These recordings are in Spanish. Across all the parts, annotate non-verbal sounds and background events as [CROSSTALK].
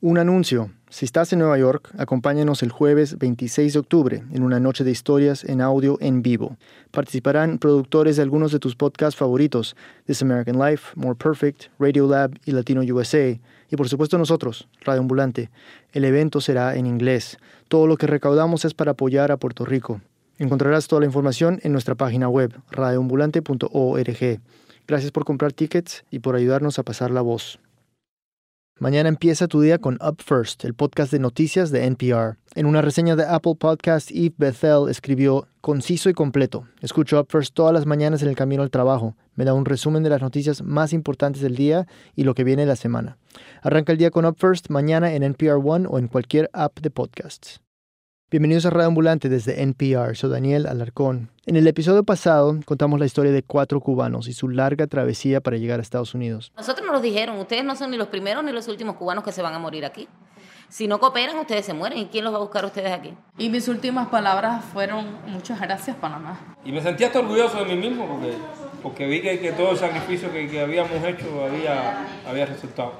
Un anuncio. Si estás en Nueva York, acompáñanos el jueves 26 de octubre en una noche de historias en audio en vivo. Participarán productores de algunos de tus podcasts favoritos, This American Life, More Perfect, Radio Lab y Latino USA, y por supuesto nosotros, Radio Ambulante. El evento será en inglés. Todo lo que recaudamos es para apoyar a Puerto Rico. Encontrarás toda la información en nuestra página web, radioambulante.org. Gracias por comprar tickets y por ayudarnos a pasar la voz. Mañana empieza tu día con Up First, el podcast de noticias de NPR. En una reseña de Apple Podcast, Eve Bethel escribió, conciso y completo. Escucho Up First todas las mañanas en el camino al trabajo. Me da un resumen de las noticias más importantes del día y lo que viene la semana. Arranca el día con Up First mañana en NPR One o en cualquier app de podcasts. Bienvenidos a Radio Ambulante desde NPR, soy Daniel Alarcón. En el episodio pasado contamos la historia de cuatro cubanos y su larga travesía para llegar a Estados Unidos. Nosotros nos lo dijeron, ustedes no son ni los primeros ni los últimos cubanos que se van a morir aquí. Si no cooperan, ustedes se mueren. ¿Y quién los va a buscar a ustedes aquí? Y mis últimas palabras fueron muchas gracias, Panamá. Y me sentía hasta orgulloso de mí mismo porque, porque vi que, que todo el sacrificio que, que habíamos hecho había, había resultado,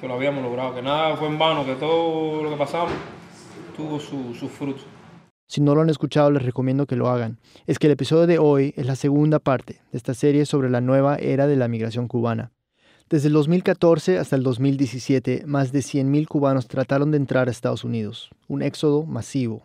que lo habíamos logrado, que nada fue en vano, que todo lo que pasamos Si no lo han escuchado, les recomiendo que lo hagan. Es que el episodio de hoy es la segunda parte de esta serie sobre la nueva era de la migración cubana. Desde el 2014 hasta el 2017, más de 100.000 cubanos trataron de entrar a Estados Unidos, un éxodo masivo.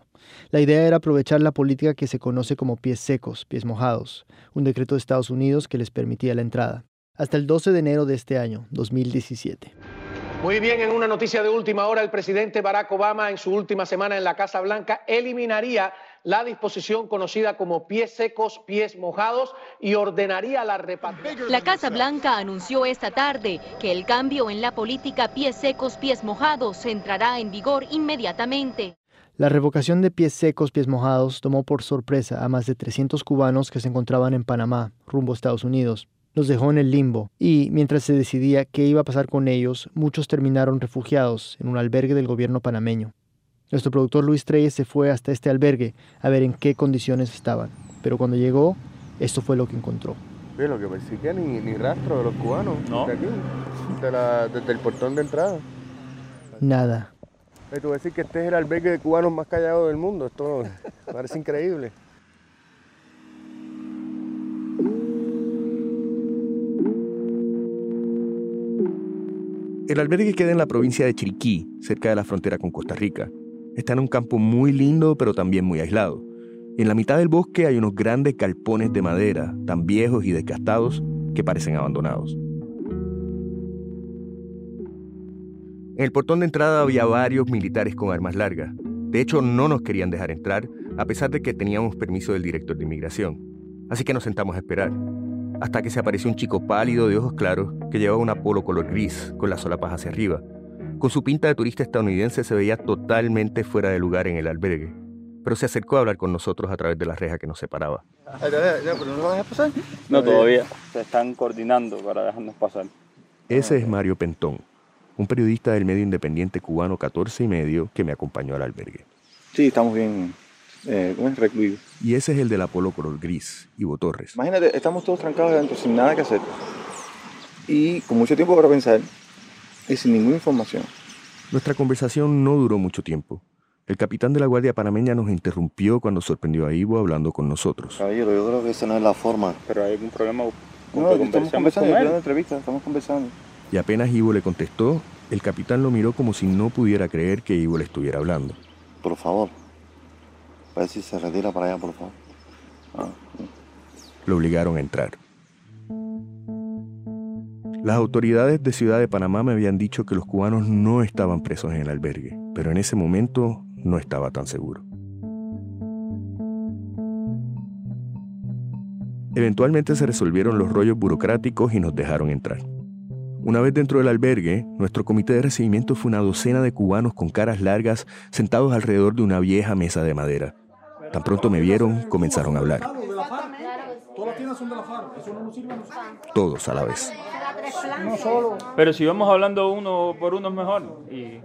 La idea era aprovechar la política que se conoce como pies secos, pies mojados, un decreto de Estados Unidos que les permitía la entrada, hasta el 12 de enero de este año, 2017. Muy bien, en una noticia de última hora, el presidente Barack Obama en su última semana en la Casa Blanca eliminaría la disposición conocida como pies secos, pies mojados y ordenaría la repatriación. La Casa Blanca anunció esta tarde que el cambio en la política pies secos, pies mojados entrará en vigor inmediatamente. La revocación de pies secos, pies mojados tomó por sorpresa a más de 300 cubanos que se encontraban en Panamá, rumbo a Estados Unidos los dejó en el limbo y, mientras se decidía qué iba a pasar con ellos, muchos terminaron refugiados en un albergue del gobierno panameño. Nuestro productor Luis Treyes se fue hasta este albergue a ver en qué condiciones estaban, pero cuando llegó, esto fue lo que encontró. Ve, lo que persigue ni, ni rastro de los cubanos No. de aquí, de la- desde el portón de entrada. Nada. Ve, Tú decir que este es el albergue de cubanos más callado del mundo. Esto [LAUGHS] parece increíble. El albergue queda en la provincia de Chiriquí, cerca de la frontera con Costa Rica. Está en un campo muy lindo, pero también muy aislado. En la mitad del bosque hay unos grandes galpones de madera, tan viejos y desgastados que parecen abandonados. En el portón de entrada había varios militares con armas largas. De hecho, no nos querían dejar entrar, a pesar de que teníamos permiso del director de inmigración. Así que nos sentamos a esperar hasta que se apareció un chico pálido de ojos claros que llevaba una polo color gris con las solapas hacia arriba. Con su pinta de turista estadounidense se veía totalmente fuera de lugar en el albergue, pero se acercó a hablar con nosotros a través de la reja que nos separaba. No, todavía. Se están coordinando para dejarnos pasar. Ese es Mario Pentón, un periodista del medio independiente cubano 14 y medio que me acompañó al albergue. Sí, estamos bien eh, ¿cómo es? recluidos. Y ese es el de la polo color gris, Ivo Torres. Imagínate, estamos todos trancados adentro sin nada que hacer. Y con mucho tiempo para pensar y sin ninguna información. Nuestra conversación no duró mucho tiempo. El capitán de la Guardia Panameña nos interrumpió cuando sorprendió a Ivo hablando con nosotros. Caballero, yo creo que esa no es la forma. Pero hay algún problema con No, que estamos conversando, con él. una entrevista, estamos conversando. Y apenas Ivo le contestó, el capitán lo miró como si no pudiera creer que Ivo le estuviera hablando. Por favor. Ver si se retira para allá, por favor. Ah, Lo obligaron a entrar. Las autoridades de Ciudad de Panamá me habían dicho que los cubanos no estaban presos en el albergue, pero en ese momento no estaba tan seguro. Eventualmente se resolvieron los rollos burocráticos y nos dejaron entrar. Una vez dentro del albergue, nuestro comité de recibimiento fue una docena de cubanos con caras largas sentados alrededor de una vieja mesa de madera. Tan pronto me vieron, comenzaron a hablar. Todos a la vez. Pero si vamos hablando uno por uno es mejor. Y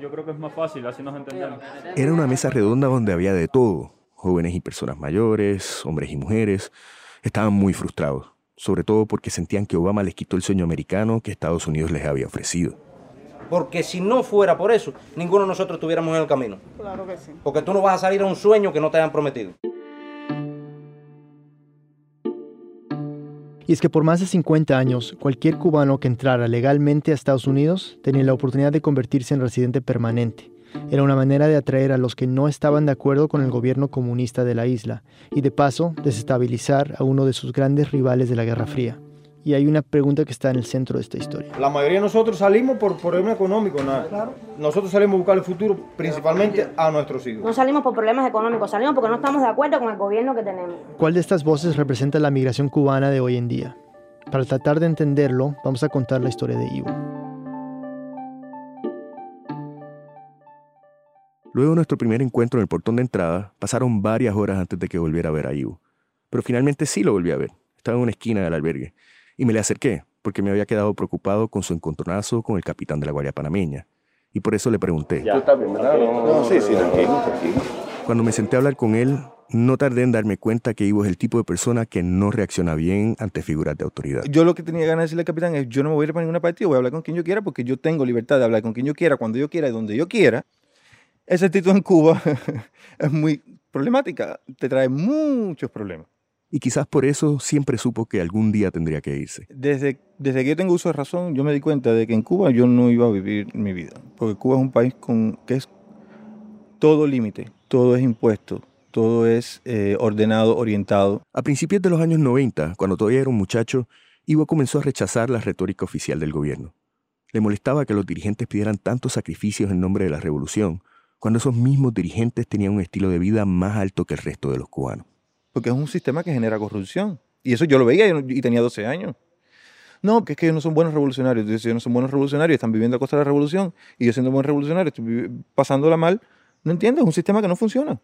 yo creo que es más fácil, así nos entendemos. Era una mesa redonda donde había de todo, jóvenes y personas mayores, hombres y mujeres. Estaban muy frustrados, sobre todo porque sentían que Obama les quitó el sueño americano que Estados Unidos les había ofrecido. Porque si no fuera por eso, ninguno de nosotros estuviéramos en el camino. Claro que sí. Porque tú no vas a salir a un sueño que no te hayan prometido. Y es que por más de 50 años, cualquier cubano que entrara legalmente a Estados Unidos tenía la oportunidad de convertirse en residente permanente. Era una manera de atraer a los que no estaban de acuerdo con el gobierno comunista de la isla y de paso desestabilizar a uno de sus grandes rivales de la Guerra Fría. Y hay una pregunta que está en el centro de esta historia. La mayoría de nosotros salimos por problema económico, nada. Nosotros salimos a buscar el futuro principalmente a nuestros hijos. No salimos por problemas económicos, salimos porque no estamos de acuerdo con el gobierno que tenemos. ¿Cuál de estas voces representa la migración cubana de hoy en día? Para tratar de entenderlo, vamos a contar la historia de Ivo. Luego de nuestro primer encuentro en el portón de entrada, pasaron varias horas antes de que volviera a ver a Ivo. Pero finalmente sí lo volví a ver. Estaba en una esquina del albergue. Y me le acerqué, porque me había quedado preocupado con su encontronazo con el capitán de la Guardia Panameña. Y por eso le pregunté. ¿Tú estás bien, verdad? No, sí, sí, tranquilo, tranquilo. Cuando me senté a hablar con él, no tardé en darme cuenta que Ivo es el tipo de persona que no reacciona bien ante figuras de autoridad. Yo lo que tenía ganas de decirle al capitán es, yo no me voy a ir para ninguna partida, voy a hablar con quien yo quiera porque yo tengo libertad de hablar con quien yo quiera, cuando yo quiera y donde yo quiera. Esa actitud en Cuba [LAUGHS] es muy problemática, te trae muchos problemas. Y quizás por eso siempre supo que algún día tendría que irse. Desde, desde que yo tengo uso de razón, yo me di cuenta de que en Cuba yo no iba a vivir mi vida, porque Cuba es un país con, que es todo límite, todo es impuesto, todo es eh, ordenado, orientado. A principios de los años 90, cuando todavía era un muchacho, Ivo comenzó a rechazar la retórica oficial del gobierno. Le molestaba que los dirigentes pidieran tantos sacrificios en nombre de la revolución, cuando esos mismos dirigentes tenían un estilo de vida más alto que el resto de los cubanos. Porque es un sistema que genera corrupción. Y eso yo lo veía y tenía 12 años. No, que es que ellos no son buenos revolucionarios. Entonces, ellos no son buenos revolucionarios, están viviendo a costa de la revolución. Y yo siendo buen revolucionario, estoy pasándola mal. No entiendo, es un sistema que no funciona.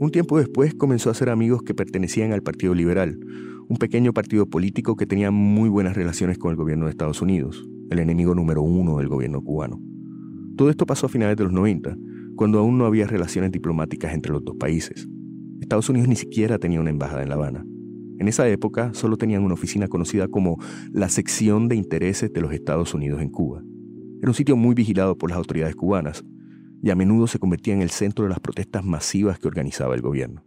Un tiempo después comenzó a hacer amigos que pertenecían al Partido Liberal, un pequeño partido político que tenía muy buenas relaciones con el gobierno de Estados Unidos, el enemigo número uno del gobierno cubano. Todo esto pasó a finales de los 90, cuando aún no había relaciones diplomáticas entre los dos países. Estados Unidos ni siquiera tenía una embajada en La Habana. En esa época solo tenían una oficina conocida como la Sección de Intereses de los Estados Unidos en Cuba. Era un sitio muy vigilado por las autoridades cubanas y a menudo se convertía en el centro de las protestas masivas que organizaba el gobierno.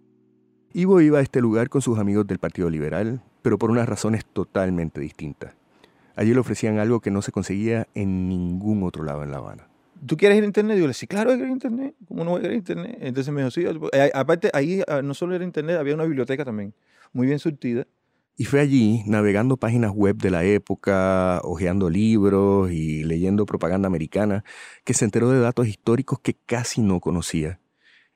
Ivo iba a este lugar con sus amigos del Partido Liberal, pero por unas razones totalmente distintas. Allí le ofrecían algo que no se conseguía en ningún otro lado en La Habana. ¿Tú quieres ir a internet? Y yo le decía, claro, que ir a internet. ¿Cómo no voy a ir a internet? Entonces me dijo, sí. Eh, aparte, ahí ah, no solo era internet, había una biblioteca también, muy bien surtida. Y fue allí, navegando páginas web de la época, hojeando libros y leyendo propaganda americana, que se enteró de datos históricos que casi no conocía.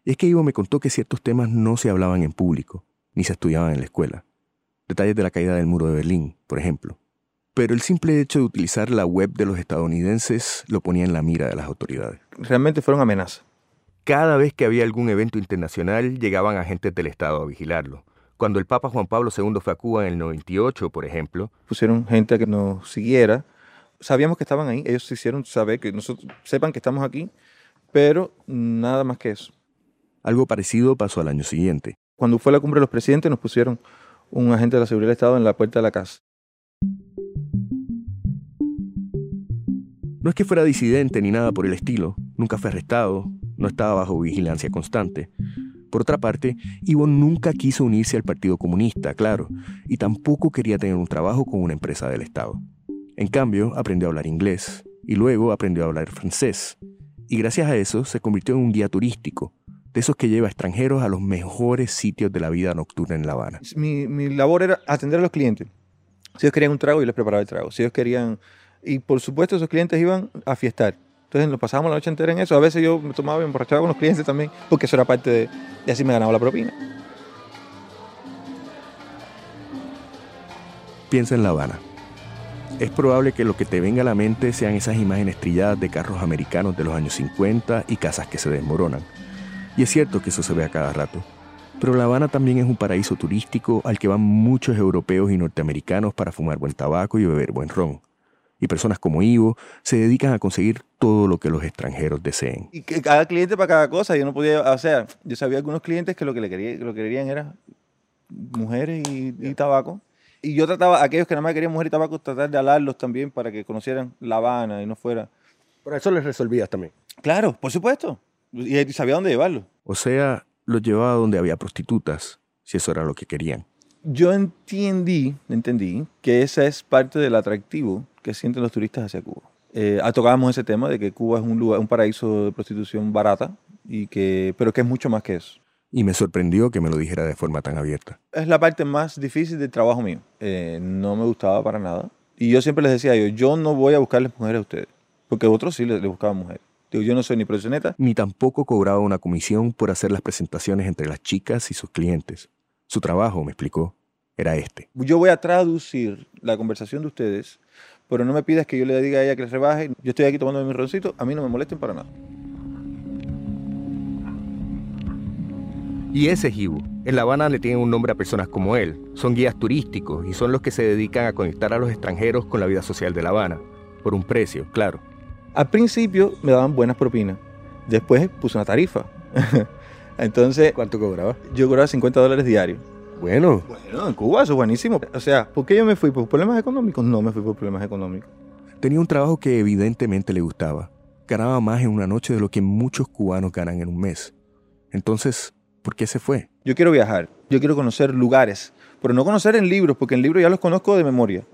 Y es que Ivo me contó que ciertos temas no se hablaban en público, ni se estudiaban en la escuela. Detalles de la caída del muro de Berlín, por ejemplo. Pero el simple hecho de utilizar la web de los estadounidenses lo ponía en la mira de las autoridades. Realmente fueron amenazas. Cada vez que había algún evento internacional, llegaban agentes del Estado a vigilarlo. Cuando el Papa Juan Pablo II fue a Cuba en el 98, por ejemplo. Pusieron gente a que nos siguiera. Sabíamos que estaban ahí. Ellos hicieron saber que nosotros sepan que estamos aquí, pero nada más que eso. Algo parecido pasó al año siguiente. Cuando fue la cumbre de los presidentes, nos pusieron un agente de la seguridad del Estado en la puerta de la casa. No es que fuera disidente ni nada por el estilo, nunca fue arrestado, no estaba bajo vigilancia constante. Por otra parte, Ivo nunca quiso unirse al Partido Comunista, claro, y tampoco quería tener un trabajo con una empresa del Estado. En cambio, aprendió a hablar inglés y luego aprendió a hablar francés. Y gracias a eso se convirtió en un guía turístico, de esos que lleva extranjeros a los mejores sitios de la vida nocturna en La Habana. Mi, mi labor era atender a los clientes. Si ellos querían un trago, yo les preparaba el trago. Si ellos querían... Y por supuesto, esos clientes iban a fiestar. Entonces nos pasábamos la noche entera en eso. A veces yo me tomaba y emborrachaba con los clientes también, porque eso era parte de, y así me ganaba la propina. Piensa en La Habana. Es probable que lo que te venga a la mente sean esas imágenes trilladas de carros americanos de los años 50 y casas que se desmoronan. Y es cierto que eso se ve a cada rato. Pero La Habana también es un paraíso turístico al que van muchos europeos y norteamericanos para fumar buen tabaco y beber buen ron y personas como Ivo se dedican a conseguir todo lo que los extranjeros deseen. Y que cada cliente para cada cosa, yo no podía, o sea, yo sabía algunos clientes que lo que le quería, lo que querían era mujeres y, y tabaco, Y yo trataba, aquellos que nada más querían mujer y tabaco, tratar de alarlos también para que conocieran La Habana y no fuera. Pero eso les resolvías también. Claro, por supuesto. Y, sabía dónde llevarlo. O sea, los llevaba donde había prostitutas, si eso era lo que querían. Yo entendí, entendí que ese es parte del atractivo que sienten los turistas hacia Cuba. Eh, ah, tocábamos ese tema de que Cuba es un lugar, un paraíso de prostitución barata, y que, pero que es mucho más que eso. Y me sorprendió que me lo dijera de forma tan abierta. Es la parte más difícil del trabajo mío. Eh, no me gustaba para nada. Y yo siempre les decía a ellos, yo no voy a buscarles mujeres a ustedes, porque otros sí les, les buscaban mujeres. Digo, yo no soy ni profesioneta. Ni tampoco cobraba una comisión por hacer las presentaciones entre las chicas y sus clientes. Su trabajo, me explicó, era este. Yo voy a traducir la conversación de ustedes, pero no me pidas que yo le diga a ella que les rebaje. Yo estoy aquí tomando mi roncito, a mí no me molesten para nada. Y ese es Ibu. En La Habana le tienen un nombre a personas como él. Son guías turísticos y son los que se dedican a conectar a los extranjeros con la vida social de La Habana. Por un precio, claro. Al principio me daban buenas propinas. Después puse una tarifa. [LAUGHS] Entonces. ¿Cuánto cobraba? Yo cobraba 50 dólares diarios. Bueno. Bueno, en Cuba eso es buenísimo. O sea, ¿por qué yo me fui? ¿Por problemas económicos? No me fui por problemas económicos. Tenía un trabajo que evidentemente le gustaba. Ganaba más en una noche de lo que muchos cubanos ganan en un mes. Entonces, ¿por qué se fue? Yo quiero viajar. Yo quiero conocer lugares. Pero no conocer en libros, porque en libros ya los conozco de memoria.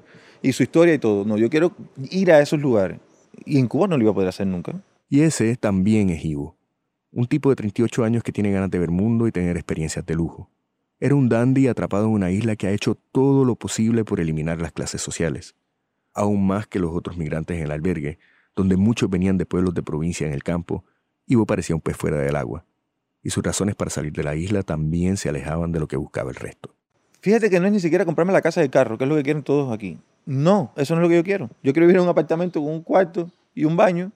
Y su historia y todo. No, yo quiero ir a esos lugares. Y en Cuba no lo iba a poder hacer nunca. Y ese también es Ivo. Un tipo de 38 años que tiene ganas de ver mundo y tener experiencias de lujo. Era un dandy atrapado en una isla que ha hecho todo lo posible por eliminar las clases sociales. Aún más que los otros migrantes en el albergue, donde muchos venían de pueblos de provincia en el campo, Ivo parecía un pez fuera del agua. Y sus razones para salir de la isla también se alejaban de lo que buscaba el resto. Fíjate que no es ni siquiera comprarme la casa de carro, que es lo que quieren todos aquí. No, eso no es lo que yo quiero. Yo quiero vivir en un apartamento con un cuarto y un baño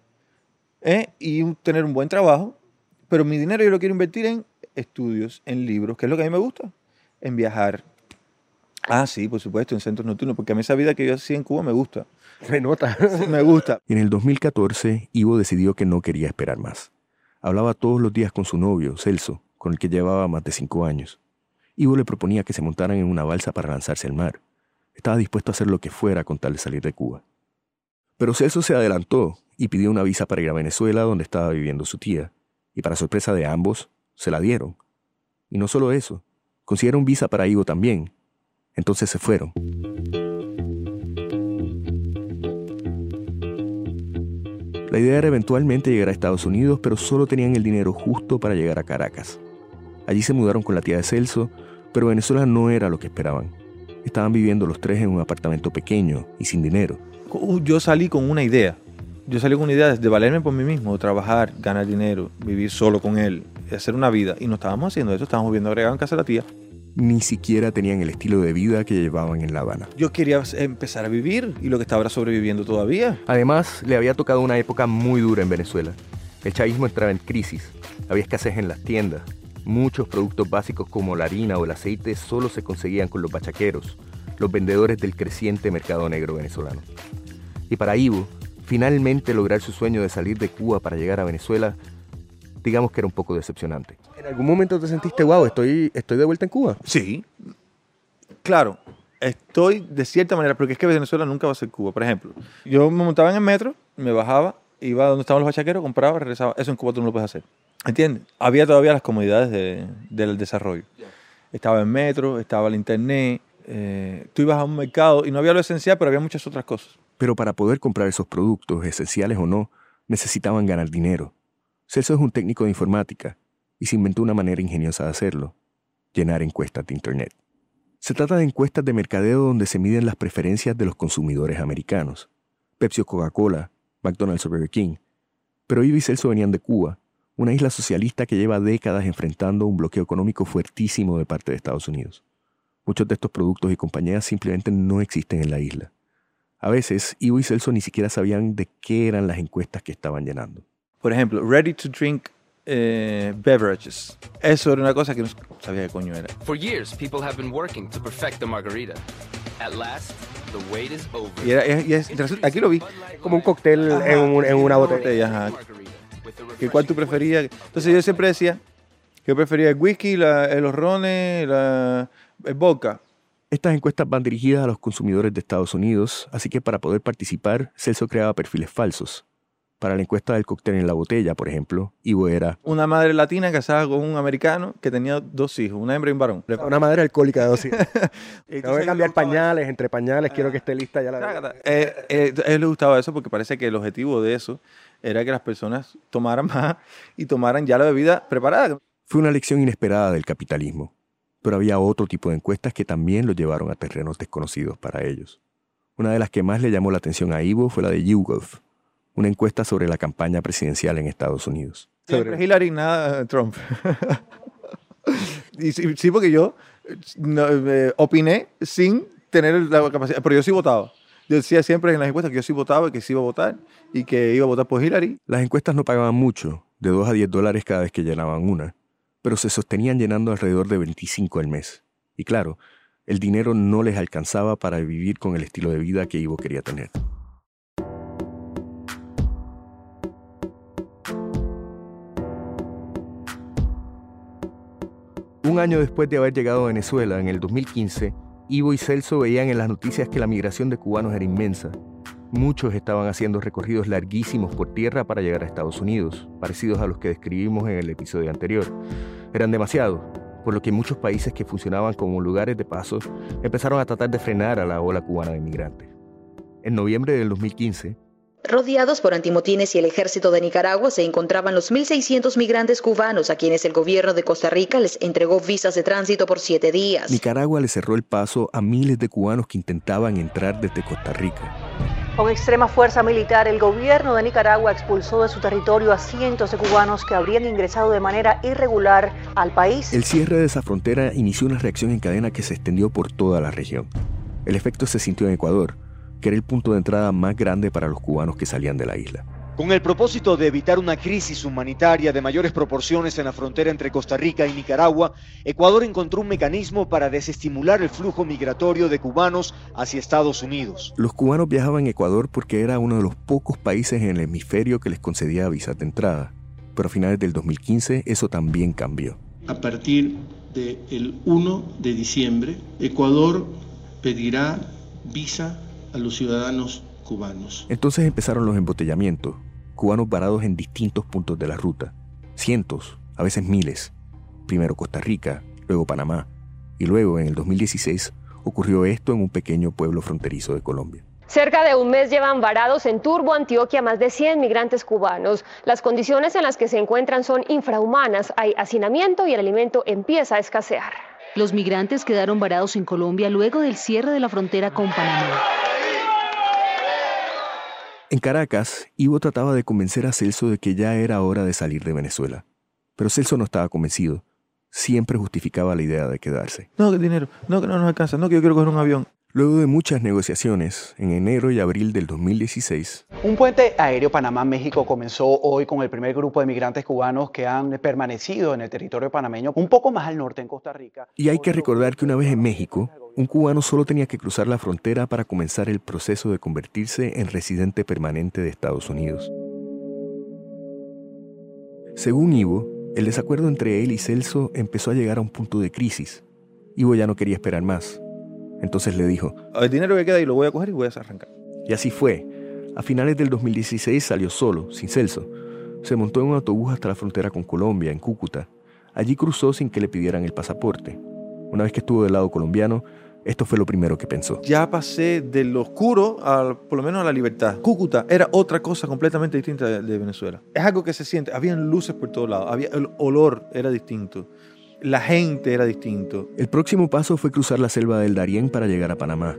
¿eh? y tener un buen trabajo, pero mi dinero yo lo quiero invertir en estudios, en libros, que es lo que a mí me gusta, en viajar. Ah, sí, por supuesto, en centros nocturnos, porque a mí esa vida que yo hacía en Cuba me gusta. Se nota. me gusta. En el 2014, Ivo decidió que no quería esperar más. Hablaba todos los días con su novio, Celso, con el que llevaba más de cinco años. Ivo le proponía que se montaran en una balsa para lanzarse al mar. Estaba dispuesto a hacer lo que fuera con tal de salir de Cuba. Pero Celso se adelantó y pidió una visa para ir a Venezuela, donde estaba viviendo su tía. Y para sorpresa de ambos, se la dieron. Y no solo eso, consiguieron visa para Ivo también. Entonces se fueron. La idea era eventualmente llegar a Estados Unidos, pero solo tenían el dinero justo para llegar a Caracas. Allí se mudaron con la tía de Celso, pero Venezuela no era lo que esperaban. Estaban viviendo los tres en un apartamento pequeño y sin dinero. Yo salí con una idea. Yo salí con una idea de valerme por mí mismo, trabajar, ganar dinero, vivir solo con él, hacer una vida. Y no estábamos haciendo eso, estábamos viviendo agregado en casa de la tía. Ni siquiera tenían el estilo de vida que llevaban en La Habana. Yo quería empezar a vivir y lo que estaba era sobreviviendo todavía. Además, le había tocado una época muy dura en Venezuela. El chavismo entraba en crisis, había escasez en las tiendas. Muchos productos básicos como la harina o el aceite solo se conseguían con los bachaqueros, los vendedores del creciente mercado negro venezolano. Y para Ivo, finalmente lograr su sueño de salir de Cuba para llegar a Venezuela, digamos que era un poco decepcionante. ¿En algún momento te sentiste, wow, estoy, estoy de vuelta en Cuba? Sí. Claro, estoy de cierta manera, porque es que Venezuela nunca va a ser Cuba. Por ejemplo, yo me montaba en el metro, me bajaba, iba donde estaban los bachaqueros, compraba, regresaba. Eso en Cuba tú no lo puedes hacer. ¿Entiendes? Había todavía las comodidades de- del desarrollo. Estaba el metro, estaba el internet, eh, tú ibas a un mercado y no había lo esencial, pero había muchas otras cosas. Pero para poder comprar esos productos, esenciales o no, necesitaban ganar dinero. Celso es un técnico de informática y se inventó una manera ingeniosa de hacerlo, llenar encuestas de Internet. Se trata de encuestas de mercadeo donde se miden las preferencias de los consumidores americanos. Pepsi o Coca-Cola, McDonald's o Burger King. Pero Ivo y Celso venían de Cuba, una isla socialista que lleva décadas enfrentando un bloqueo económico fuertísimo de parte de Estados Unidos. Muchos de estos productos y compañías simplemente no existen en la isla. A veces, Ivo y Celso ni siquiera sabían de qué eran las encuestas que estaban llenando. Por ejemplo, ready to drink eh, beverages. Eso era una cosa que no sabía qué coño era. For years, people have been working to perfect the margarita. At last, the wait is over. Y, era, y es- aquí lo vi. Como un cóctel en, un- en una botella. Ajá. ¿Qué cuál tú preferías? Entonces yo siempre decía que yo prefería el whisky, la- los rones, la, el vodka. Estas encuestas van dirigidas a los consumidores de Estados Unidos, así que para poder participar, Celso creaba perfiles falsos. Para la encuesta del cóctel en la botella, por ejemplo, Ivo era Una madre latina casada con un americano que tenía dos hijos, una hembra y un varón. Una madre alcohólica de dos hijos. [LAUGHS] Tengo que cambiar pañales, entre pañales, quiero que esté lista ya la Eh, eh, a él le gustaba eso porque parece que el objetivo de eso era que las personas tomaran más y tomaran ya la bebida preparada. Fue una lección inesperada del capitalismo, pero había otro tipo de encuestas que también lo llevaron a terrenos desconocidos para ellos. Una de las que más le llamó la atención a Ivo fue la de YouGov, una encuesta sobre la campaña presidencial en Estados Unidos. Siempre Hillary, nada Trump. [LAUGHS] y sí, sí, porque yo no, eh, opiné sin tener la capacidad, pero yo sí votaba. Yo decía siempre en las encuestas que yo sí votaba y que sí iba a votar y que iba a votar por Hillary. Las encuestas no pagaban mucho, de 2 a 10 dólares cada vez que llenaban una, pero se sostenían llenando alrededor de 25 al mes. Y claro, el dinero no les alcanzaba para vivir con el estilo de vida que Ivo quería tener. Un año después de haber llegado a Venezuela, en el 2015, Ivo y Celso veían en las noticias que la migración de cubanos era inmensa. Muchos estaban haciendo recorridos larguísimos por tierra para llegar a Estados Unidos, parecidos a los que describimos en el episodio anterior. Eran demasiados, por lo que muchos países que funcionaban como lugares de paso empezaron a tratar de frenar a la ola cubana de migrantes. En noviembre del 2015, Rodeados por antimotines y el ejército de Nicaragua se encontraban los 1.600 migrantes cubanos a quienes el gobierno de Costa Rica les entregó visas de tránsito por siete días. Nicaragua le cerró el paso a miles de cubanos que intentaban entrar desde Costa Rica. Con extrema fuerza militar, el gobierno de Nicaragua expulsó de su territorio a cientos de cubanos que habrían ingresado de manera irregular al país. El cierre de esa frontera inició una reacción en cadena que se extendió por toda la región. El efecto se sintió en Ecuador, que era el punto de entrada más grande para los cubanos que salían de la isla. Con el propósito de evitar una crisis humanitaria de mayores proporciones en la frontera entre Costa Rica y Nicaragua, Ecuador encontró un mecanismo para desestimular el flujo migratorio de cubanos hacia Estados Unidos. Los cubanos viajaban a Ecuador porque era uno de los pocos países en el hemisferio que les concedía visas de entrada. Pero a finales del 2015 eso también cambió. A partir del 1 de diciembre, Ecuador pedirá visa a los ciudadanos cubanos. Entonces empezaron los embotellamientos, cubanos varados en distintos puntos de la ruta, cientos, a veces miles. Primero Costa Rica, luego Panamá, y luego en el 2016 ocurrió esto en un pequeño pueblo fronterizo de Colombia. Cerca de un mes llevan varados en Turbo, Antioquia, más de 100 migrantes cubanos. Las condiciones en las que se encuentran son infrahumanas, hay hacinamiento y el alimento empieza a escasear. Los migrantes quedaron varados en Colombia luego del cierre de la frontera con Panamá. En Caracas, Ivo trataba de convencer a Celso de que ya era hora de salir de Venezuela. Pero Celso no estaba convencido. Siempre justificaba la idea de quedarse. No, que dinero, no, que no nos alcanza, no, que yo quiero coger un avión. Luego de muchas negociaciones, en enero y abril del 2016, un puente aéreo Panamá-México comenzó hoy con el primer grupo de migrantes cubanos que han permanecido en el territorio panameño, un poco más al norte en Costa Rica. Y hay que recordar que una vez en México, un cubano solo tenía que cruzar la frontera para comenzar el proceso de convertirse en residente permanente de Estados Unidos. Según Ivo, el desacuerdo entre él y Celso empezó a llegar a un punto de crisis. Ivo ya no quería esperar más. Entonces le dijo, el dinero que queda y lo voy a coger y voy a arrancar. Y así fue. A finales del 2016 salió solo, sin Celso. Se montó en un autobús hasta la frontera con Colombia, en Cúcuta. Allí cruzó sin que le pidieran el pasaporte. Una vez que estuvo del lado colombiano, esto fue lo primero que pensó. Ya pasé de lo oscuro, a, por lo menos a la libertad. Cúcuta era otra cosa completamente distinta de, de Venezuela. Es algo que se siente. Habían luces por todos lados. Había, el olor era distinto la gente era distinto. El próximo paso fue cruzar la selva del Darién para llegar a Panamá.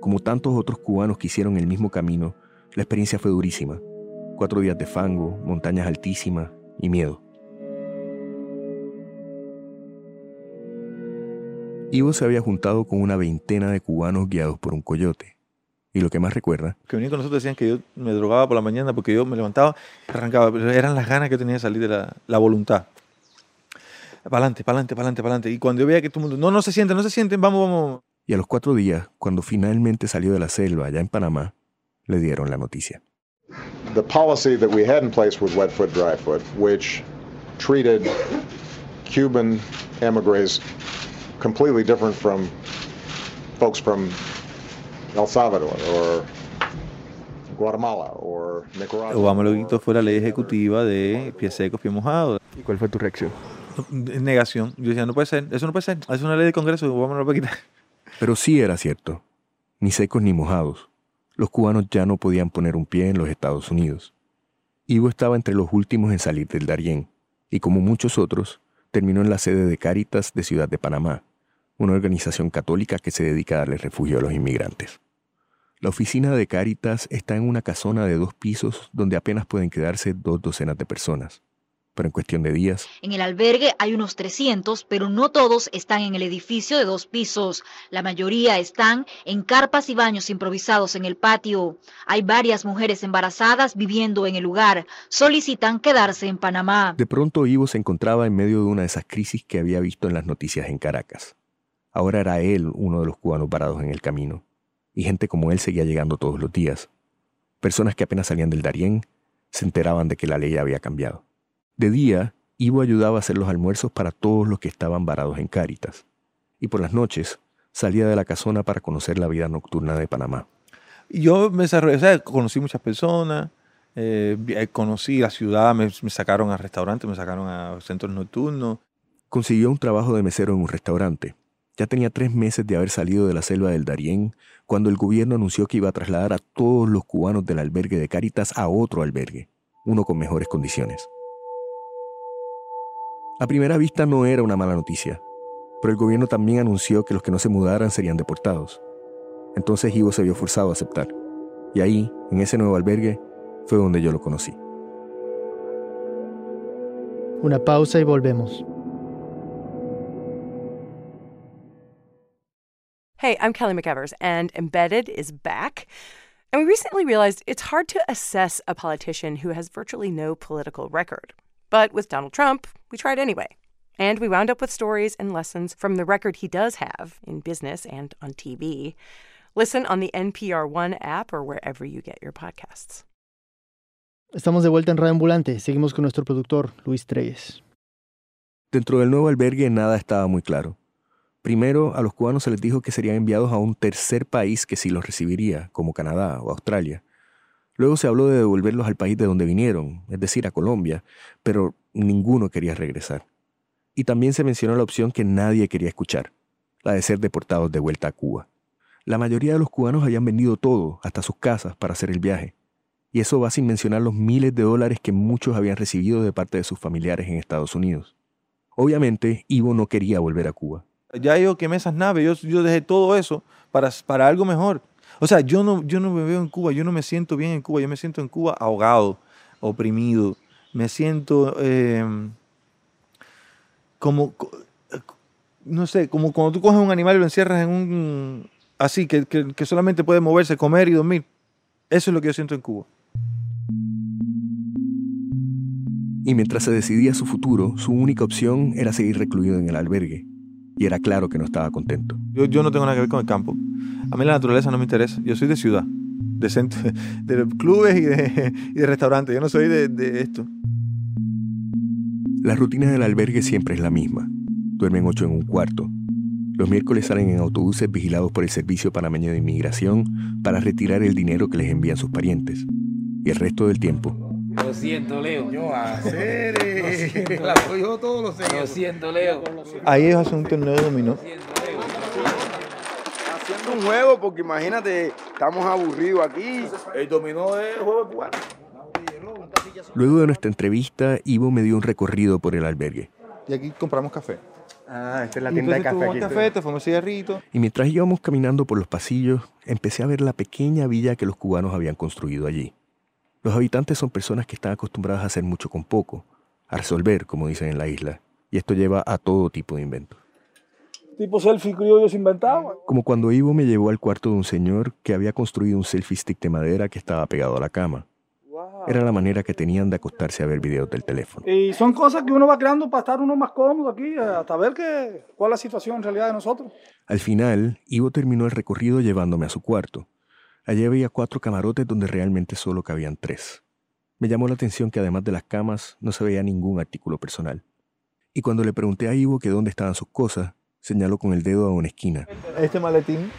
Como tantos otros cubanos que hicieron el mismo camino, la experiencia fue durísima. Cuatro días de fango, montañas altísimas y miedo. Ivo se había juntado con una veintena de cubanos guiados por un coyote. Y lo que más recuerda... Que venían con nosotros decían que yo me drogaba por la mañana porque yo me levantaba, arrancaba. Pero eran las ganas que tenía de salir de la, la voluntad para adelante, para adelante, para adelante, para adelante. Y cuando yo veía que todo el mundo, no, no se sienten, no se sienten, vamos, vamos. Y a los cuatro días, cuando finalmente salió de la selva allá en Panamá, le dieron la noticia. The policy that we had in place with Wet Foot, Dry Foot, which treated Cuban emigres completely different from folks from El Salvador or Guatemala or Nicaragua. Obama lo fue la ley ejecutiva de pies secos, pies mojados. ¿Y cuál fue tu reacción? Negación. Yo decía, no puede ser, eso no puede ser. Es una ley de Congreso, lo puede quitar. Pero sí era cierto. Ni secos ni mojados. Los cubanos ya no podían poner un pie en los Estados Unidos. Ivo estaba entre los últimos en salir del Darién, y como muchos otros, terminó en la sede de Cáritas de Ciudad de Panamá, una organización católica que se dedica a darle refugio a los inmigrantes. La oficina de Cáritas está en una casona de dos pisos donde apenas pueden quedarse dos docenas de personas pero en cuestión de días. En el albergue hay unos 300, pero no todos están en el edificio de dos pisos. La mayoría están en carpas y baños improvisados en el patio. Hay varias mujeres embarazadas viviendo en el lugar. Solicitan quedarse en Panamá. De pronto Ivo se encontraba en medio de una de esas crisis que había visto en las noticias en Caracas. Ahora era él uno de los cubanos parados en el camino. Y gente como él seguía llegando todos los días. Personas que apenas salían del Darién se enteraban de que la ley había cambiado. De día, Ivo ayudaba a hacer los almuerzos para todos los que estaban varados en Cáritas. Y por las noches, salía de la casona para conocer la vida nocturna de Panamá. Yo me desarrollé, o sea, conocí muchas personas, eh, eh, conocí la ciudad, me, me, sacaron a restaurantes, me sacaron a centros nocturnos. Consiguió un trabajo de mesero en un restaurante. Ya tenía tres meses de haber salido de la selva del Darién cuando el gobierno anunció que iba a trasladar a todos los cubanos del albergue de Cáritas a otro albergue, uno con mejores condiciones. A primera vista no era una mala noticia, pero el gobierno también anunció que los que no se mudaran serían deportados. Entonces Ivo se vio forzado a aceptar. Y ahí, en ese nuevo albergue, fue donde yo lo conocí. Una pausa y volvemos. Hey, I'm Kelly McEvers, and Embedded is back. And we recently realized it's hard to assess a politician who has virtually no political record. But with Donald Trump, we tried anyway. And we wound up with stories and lessons from the record he does have in business and on TV. Listen on the NPR One app or wherever you get your podcasts. Estamos de vuelta en Radio Ambulante. Seguimos con nuestro productor, Luis Treyes. Dentro del nuevo albergue nada estaba muy claro. Primero, a los cubanos se les dijo que serían enviados a un tercer país que sí los recibiría, como Canadá o Australia. Luego se habló de devolverlos al país de donde vinieron, es decir, a Colombia, pero ninguno quería regresar. Y también se mencionó la opción que nadie quería escuchar, la de ser deportados de vuelta a Cuba. La mayoría de los cubanos habían vendido todo, hasta sus casas, para hacer el viaje. Y eso va sin mencionar los miles de dólares que muchos habían recibido de parte de sus familiares en Estados Unidos. Obviamente, Ivo no quería volver a Cuba. Ya yo quemé esas naves, yo, yo dejé todo eso para, para algo mejor. O sea, yo no, yo no me veo en Cuba, yo no me siento bien en Cuba, yo me siento en Cuba ahogado, oprimido, me siento eh, como, no sé, como cuando tú coges un animal y lo encierras en un, así, que, que, que solamente puede moverse, comer y dormir. Eso es lo que yo siento en Cuba. Y mientras se decidía su futuro, su única opción era seguir recluido en el albergue. Y era claro que no estaba contento. Yo, yo no tengo nada que ver con el campo. A mí la naturaleza no me interesa. Yo soy de ciudad, de, centro, [LAUGHS] de clubes y de, y de restaurantes. Yo no soy de, de esto. La rutina del albergue siempre es la misma. Duermen ocho en un cuarto. Los miércoles salen en autobuses vigilados por el Servicio Panameño de Inmigración para retirar el dinero que les envían sus parientes. Y el resto del tiempo. Lo siento, Leo. Yo hacer. Yo todo lo siento, Leo. Ahí es hacer un torneo de dominó. Un juego, porque imagínate, estamos aburridos aquí. El dominó es el juego cubano. Luego de nuestra entrevista, Ivo me dio un recorrido por el albergue. Y aquí compramos café. Ah, esta es la tienda de café. Aquí café, te fuimos cigarrito. Y mientras íbamos caminando por los pasillos, empecé a ver la pequeña villa que los cubanos habían construido allí. Los habitantes son personas que están acostumbradas a hacer mucho con poco, a resolver, como dicen en la isla, y esto lleva a todo tipo de inventos. Tipo selfie criollo se inventaba. Como cuando Ivo me llevó al cuarto de un señor que había construido un selfie stick de madera que estaba pegado a la cama. Era la manera que tenían de acostarse a ver videos del teléfono. Y son cosas que uno va creando para estar uno más cómodo aquí, hasta ver que, cuál es la situación en realidad de nosotros. Al final, Ivo terminó el recorrido llevándome a su cuarto. Allí había cuatro camarotes donde realmente solo cabían tres. Me llamó la atención que además de las camas no se veía ningún artículo personal. Y cuando le pregunté a Ivo que dónde estaban sus cosas, Señaló con el dedo a una esquina. Este maletín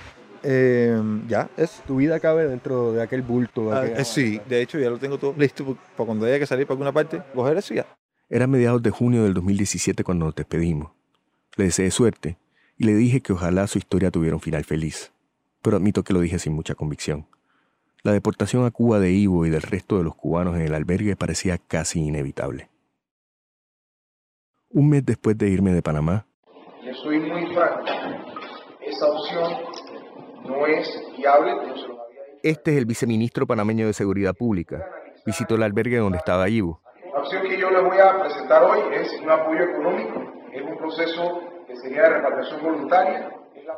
eh, ya es. Tu vida cabe dentro de aquel bulto. De Ah, eh, sí, de hecho ya lo tengo todo listo para cuando haya que salir para alguna parte, coger eso ya. Era mediados de junio del 2017 cuando nos despedimos. Le deseé suerte y le dije que ojalá su historia tuviera un final feliz. Pero admito que lo dije sin mucha convicción. La deportación a Cuba de Ivo y del resto de los cubanos en el albergue parecía casi inevitable. Un mes después de irme de Panamá, soy muy franco. Esa opción no es viable, como se lo había dicho. este es el viceministro panameño de Seguridad Pública. Visitó el albergue donde estaba Ivo. La opción que yo les voy a presentar hoy es un apoyo económico, es un proceso que sería de repatriación voluntaria.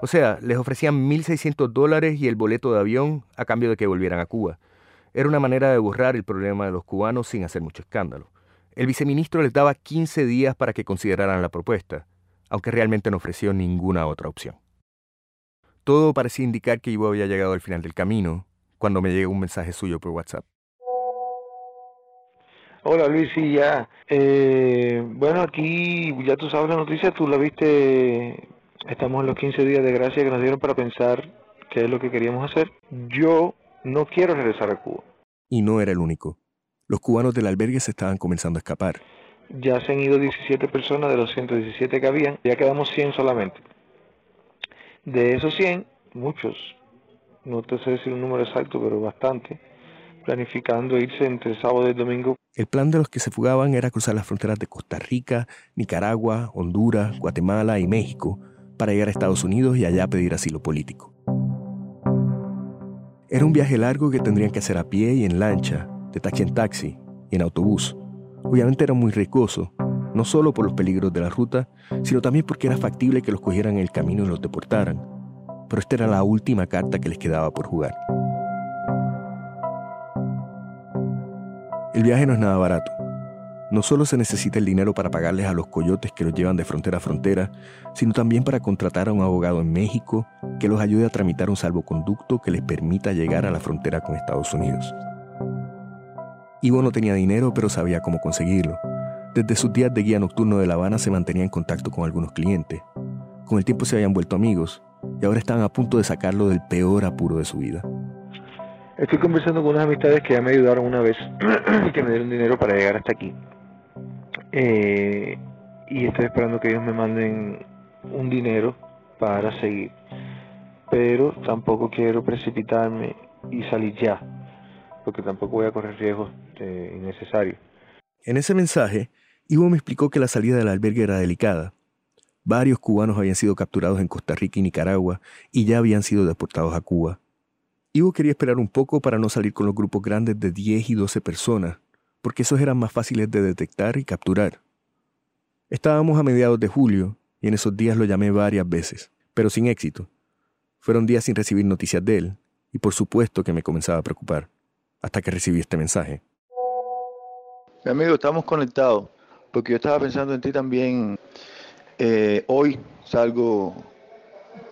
O sea, les ofrecían 1.600 dólares y el boleto de avión a cambio de que volvieran a Cuba. Era una manera de borrar el problema de los cubanos sin hacer mucho escándalo. El viceministro les daba 15 días para que consideraran la propuesta, aunque realmente no ofreció ninguna otra opción. Todo parecía indicar que Ivo había llegado al final del camino cuando me llegó un mensaje suyo por WhatsApp. Hola Luis, sí, ya. Eh, bueno, aquí ya tú sabes la noticia, tú la viste, estamos en los 15 días de gracia que nos dieron para pensar qué es lo que queríamos hacer. Yo no quiero regresar a Cuba. Y no era el único. Los cubanos del albergue se estaban comenzando a escapar. Ya se han ido 17 personas de los 117 que habían, ya quedamos 100 solamente. De esos 100, muchos, no te sé decir un número exacto, pero bastante, planificando irse entre sábado y domingo El plan de los que se fugaban era cruzar las fronteras de Costa Rica, Nicaragua, Honduras, Guatemala y México para llegar a Estados Unidos y allá pedir asilo político. Era un viaje largo que tendrían que hacer a pie y en lancha, de taxi en taxi y en autobús. Obviamente era muy riesgoso, no solo por los peligros de la ruta, sino también porque era factible que los cogieran en el camino y los deportaran. Pero esta era la última carta que les quedaba por jugar. El viaje no es nada barato. No solo se necesita el dinero para pagarles a los coyotes que los llevan de frontera a frontera, sino también para contratar a un abogado en México que los ayude a tramitar un salvoconducto que les permita llegar a la frontera con Estados Unidos. Ivo no tenía dinero, pero sabía cómo conseguirlo. Desde sus días de guía nocturno de La Habana se mantenía en contacto con algunos clientes. Con el tiempo se habían vuelto amigos y ahora estaban a punto de sacarlo del peor apuro de su vida. Estoy conversando con unas amistades que ya me ayudaron una vez y [CLEARS THROAT] que me dieron dinero para llegar hasta aquí. Eh, y estoy esperando que ellos me manden un dinero para seguir. Pero tampoco quiero precipitarme y salir ya, porque tampoco voy a correr riesgos eh, innecesarios. En ese mensaje, Ivo me explicó que la salida del albergue era delicada. Varios cubanos habían sido capturados en Costa Rica y Nicaragua y ya habían sido deportados a Cuba. Ivo quería esperar un poco para no salir con los grupos grandes de 10 y 12 personas, porque esos eran más fáciles de detectar y capturar. Estábamos a mediados de julio y en esos días lo llamé varias veces, pero sin éxito. Fueron días sin recibir noticias de él y por supuesto que me comenzaba a preocupar, hasta que recibí este mensaje. Mi amigo, estamos conectados, porque yo estaba pensando en ti también. Eh, hoy salgo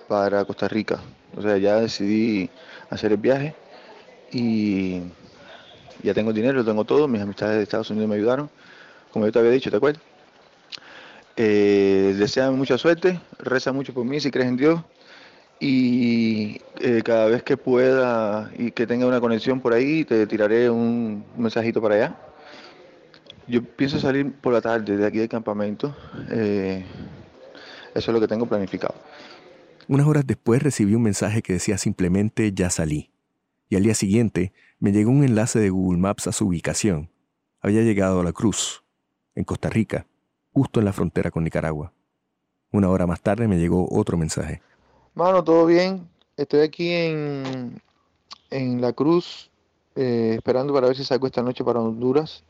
para Costa Rica, o sea, ya decidí hacer el viaje y ya tengo dinero, tengo todo, mis amistades de Estados Unidos me ayudaron, como yo te había dicho, ¿te acuerdas? Eh, mucha suerte, reza mucho por mí si crees en Dios y eh, cada vez que pueda y que tenga una conexión por ahí te tiraré un mensajito para allá. Yo pienso salir por la tarde de aquí del campamento. eh, eso es lo que tengo planificado. Unas horas después recibí un mensaje que decía simplemente ya salí. Y al día siguiente me llegó un enlace de Google Maps a su ubicación. Había llegado a La Cruz, en Costa Rica, justo en la frontera con Nicaragua. Una hora más tarde me llegó otro mensaje. Mano, todo bien. Estoy aquí en, en La Cruz, eh, esperando para ver si salgo esta noche para Honduras.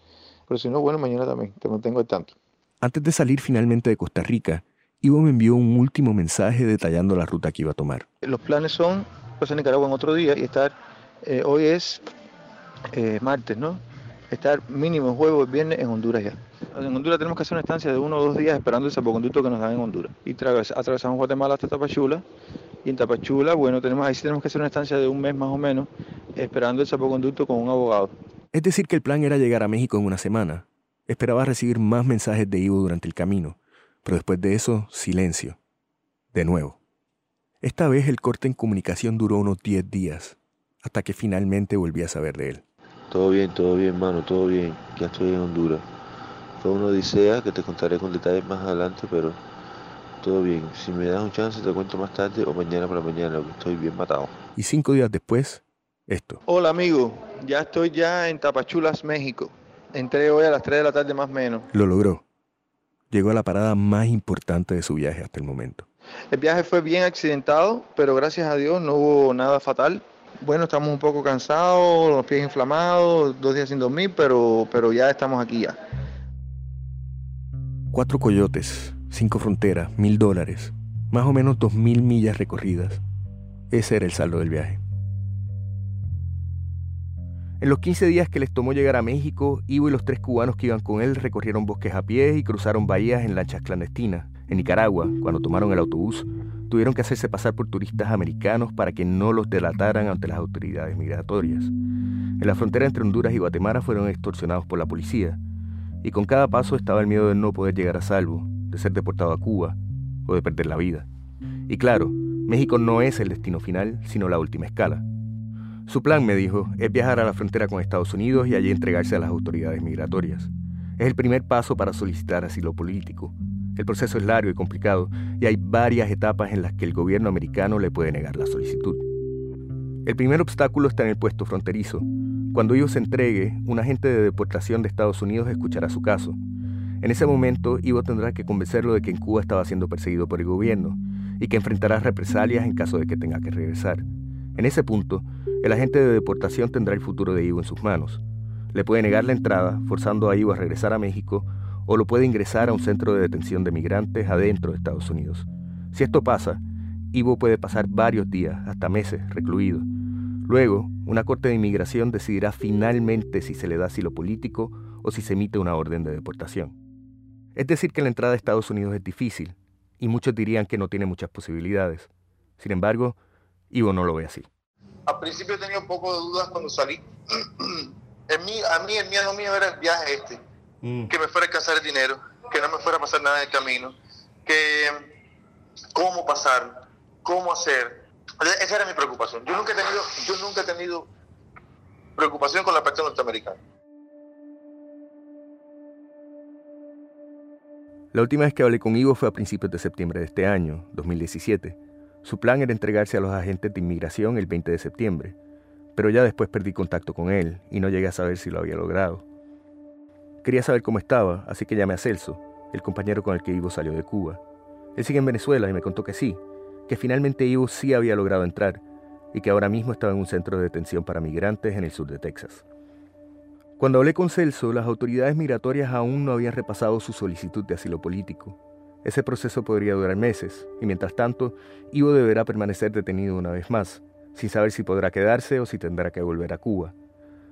Pero si no, bueno, mañana también. Te mantengo al tanto. Antes de salir finalmente de Costa Rica, Ivo me envió un último mensaje detallando la ruta que iba a tomar. Los planes son pasar a Nicaragua en otro día y estar, eh, hoy es eh, martes, ¿no? Estar mínimo jueves, viernes en Honduras ya. En Honduras tenemos que hacer una estancia de uno o dos días esperando el salvoconducto que nos dan en Honduras. Y traves- atravesamos Guatemala hasta Tapachula. Y en Tapachula, bueno, tenemos, ahí sí tenemos que hacer una estancia de un mes más o menos, esperando el salvoconducto con un abogado. Es decir, que el plan era llegar a México en una semana. Esperaba recibir más mensajes de Ivo durante el camino, pero después de eso, silencio. De nuevo. Esta vez el corte en comunicación duró unos 10 días, hasta que finalmente volví a saber de él. Todo bien, todo bien, mano, todo bien. Ya estoy en Honduras. Fue una odisea que te contaré con detalles más adelante, pero todo bien. Si me das un chance te cuento más tarde o mañana por la mañana, porque estoy bien matado. Y cinco días después, esto. Hola amigo, ya estoy ya en Tapachulas, México. Entré hoy a las 3 de la tarde más o menos. Lo logró. Llegó a la parada más importante de su viaje hasta el momento. El viaje fue bien accidentado, pero gracias a Dios no hubo nada fatal. Bueno, estamos un poco cansados, los pies inflamados, dos días sin dormir, pero, pero ya estamos aquí ya. Cuatro coyotes, cinco fronteras, mil dólares, más o menos dos mil millas recorridas. Ese era el saldo del viaje. En los 15 días que les tomó llegar a México, Ivo y los tres cubanos que iban con él recorrieron bosques a pie y cruzaron bahías en lanchas clandestinas. En Nicaragua, cuando tomaron el autobús, tuvieron que hacerse pasar por turistas americanos para que no los delataran ante las autoridades migratorias. En la frontera entre Honduras y Guatemala fueron extorsionados por la policía, y con cada paso estaba el miedo de no poder llegar a salvo, de ser deportado a Cuba o de perder la vida. Y claro, México no es el destino final, sino la última escala. Su plan, me dijo, es viajar a la frontera con Estados Unidos y allí entregarse a las autoridades migratorias. Es el primer paso para solicitar asilo político. El proceso es largo y complicado y hay varias etapas en las que el gobierno americano le puede negar la solicitud. El primer obstáculo está en el puesto fronterizo. Cuando Ivo se entregue, un agente de deportación de Estados Unidos escuchará su caso. En ese momento, Ivo tendrá que convencerlo de que en Cuba estaba siendo perseguido por el gobierno y que enfrentará represalias en caso de que tenga que regresar. En ese punto, el agente de deportación tendrá el futuro de Ivo en sus manos. Le puede negar la entrada, forzando a Ivo a regresar a México, o lo puede ingresar a un centro de detención de migrantes adentro de Estados Unidos. Si esto pasa, Ivo puede pasar varios días, hasta meses, recluido. Luego, una corte de inmigración decidirá finalmente si se le da asilo político o si se emite una orden de deportación. Es decir, que la entrada a Estados Unidos es difícil, y muchos dirían que no tiene muchas posibilidades. Sin embargo, Ivo no lo ve así. Al principio tenía un poco de dudas cuando salí. [CLEARS THROAT] En mí, a mí el miedo mío era el viaje este, que me fuera a alcanzar el dinero, que no me fuera a pasar nada en el camino, que cómo pasar, cómo hacer. Esa era mi preocupación. Yo nunca he tenido, yo nunca he tenido preocupación con la parte norteamericana. La última vez que hablé con Ivo fue a principios de septiembre de este año, 2017. Su plan era entregarse a los agentes de inmigración el 20 de septiembre, pero ya después perdí contacto con él y no llegué a saber si lo había logrado. Quería saber cómo estaba, así que llamé a Celso, el compañero con el que Ivo salió de Cuba. Él sigue en Venezuela y me contó que sí, que finalmente Ivo sí había logrado entrar y que ahora mismo estaba en un centro de detención para migrantes en el sur de Texas. Cuando hablé con Celso, las autoridades migratorias aún no habían repasado su solicitud de asilo político. Ese proceso podría durar meses, y mientras tanto, Ivo deberá permanecer detenido una vez más, sin saber si podrá quedarse o si tendrá que volver a Cuba.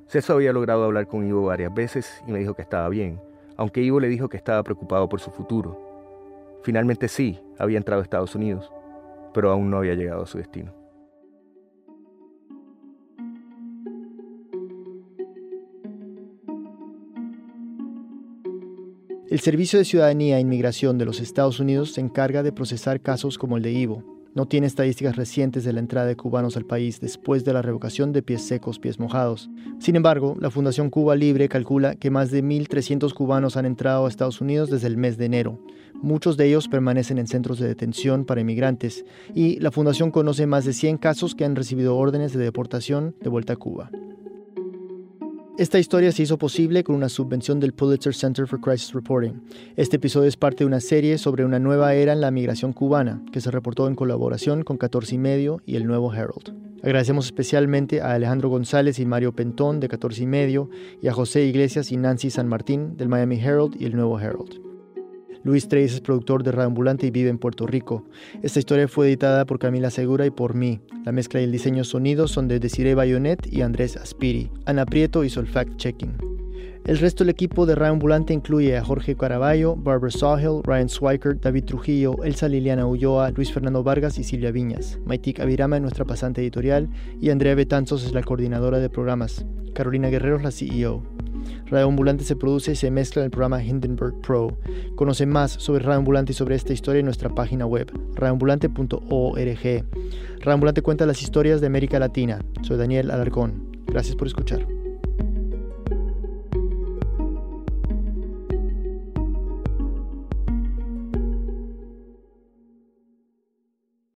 Celso había logrado hablar con Ivo varias veces y me dijo que estaba bien, aunque Ivo le dijo que estaba preocupado por su futuro. Finalmente sí, había entrado a Estados Unidos, pero aún no había llegado a su destino. El Servicio de Ciudadanía e Inmigración de los Estados Unidos se encarga de procesar casos como el de Ivo. No tiene estadísticas recientes de la entrada de cubanos al país después de la revocación de pies secos, pies mojados. Sin embargo, la Fundación Cuba Libre calcula que más de 1.300 cubanos han entrado a Estados Unidos desde el mes de enero. Muchos de ellos permanecen en centros de detención para inmigrantes y la Fundación conoce más de 100 casos que han recibido órdenes de deportación de vuelta a Cuba. Esta historia se hizo posible con una subvención del Pulitzer Center for Crisis Reporting. Este episodio es parte de una serie sobre una nueva era en la migración cubana, que se reportó en colaboración con 14 y medio y el Nuevo Herald. Agradecemos especialmente a Alejandro González y Mario Pentón de 14 y medio y a José Iglesias y Nancy San Martín del Miami Herald y el Nuevo Herald. Luis Treyes es productor de Radio Ambulante y vive en Puerto Rico. Esta historia fue editada por Camila Segura y por mí. La mezcla y el diseño sonido son de Desiree Bayonet y Andrés Aspiri. Ana Prieto hizo el fact-checking. El resto del equipo de Radio Ambulante incluye a Jorge Caraballo, Barbara Sawhill, Ryan Swiker, David Trujillo, Elsa Liliana Ulloa, Luis Fernando Vargas y Silvia Viñas. Maitik Avirama es nuestra pasante editorial y Andrea Betanzos es la coordinadora de programas. Carolina Guerrero es la CEO. Radio Ambulante se produce y se mezcla en el programa Hindenburg Pro. Conoce más sobre Radio Ambulante y sobre esta historia en nuestra página web, radioambulante.org. Radio Ambulante cuenta las historias de América Latina. Soy Daniel Alarcón. Gracias por escuchar.